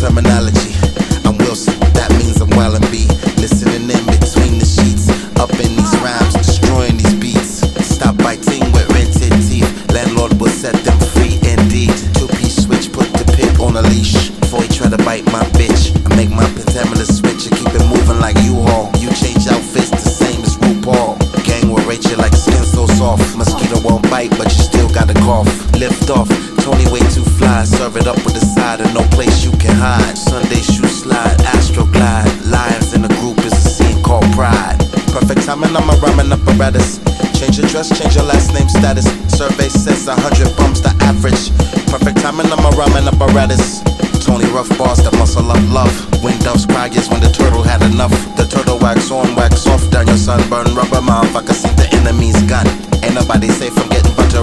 terminology. I'm Wilson, that means I'm well and be listening in between the sheets. Up in these rhymes, destroying these beats. Stop biting with rented teeth. Landlord will set them free indeed. Two piece switch, put the pit on a leash. Before he try to bite my bitch, I make my pentameter switch and keep it moving like U-Haul. You change outfits the same as RuPaul. Gang will rate you like skin so soft. Mosquito won't bite, but you still got a cough. Lift off, Toni way too fly. Serve it up with a side and no place you can hide. Sunday shoe slide, astro glide. Lions in a group is a scene called pride. Perfect timing, I'm a rhyming apparatus. Change your dress, change your last name status. Survey says 100 bumps the average. Perfect timing, I'm a rhyming apparatus. Toni rough bars that muscle up love. When doves cry is when the turtle had enough. The turtle wax on, wax off down your sunburn rubber mouth. I can see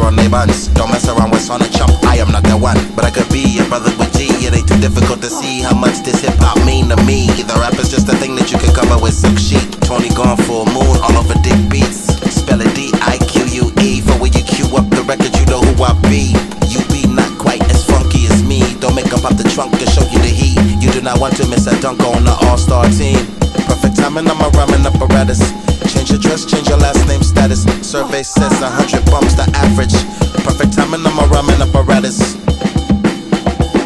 on buns. Don't mess around with Sonic Chump, I am not that one. But I could be a brother with G. It ain't too difficult to see how much this hip hop mean to me. The rap is just a thing that you can cover with silk sheet. Toni gone a moon, all over dick beats. Spell it D I Q U E. For when you cue up the record, you know who I be. You be not quite as funky as me. Don't make 'em pop the trunk to show you the heat. You do not want to miss a dunk on the all star team. Perfect timing, I'm a rhyming apparatus. Says 100 bumps the average. Perfect timing, I'm a rhyming apparatus.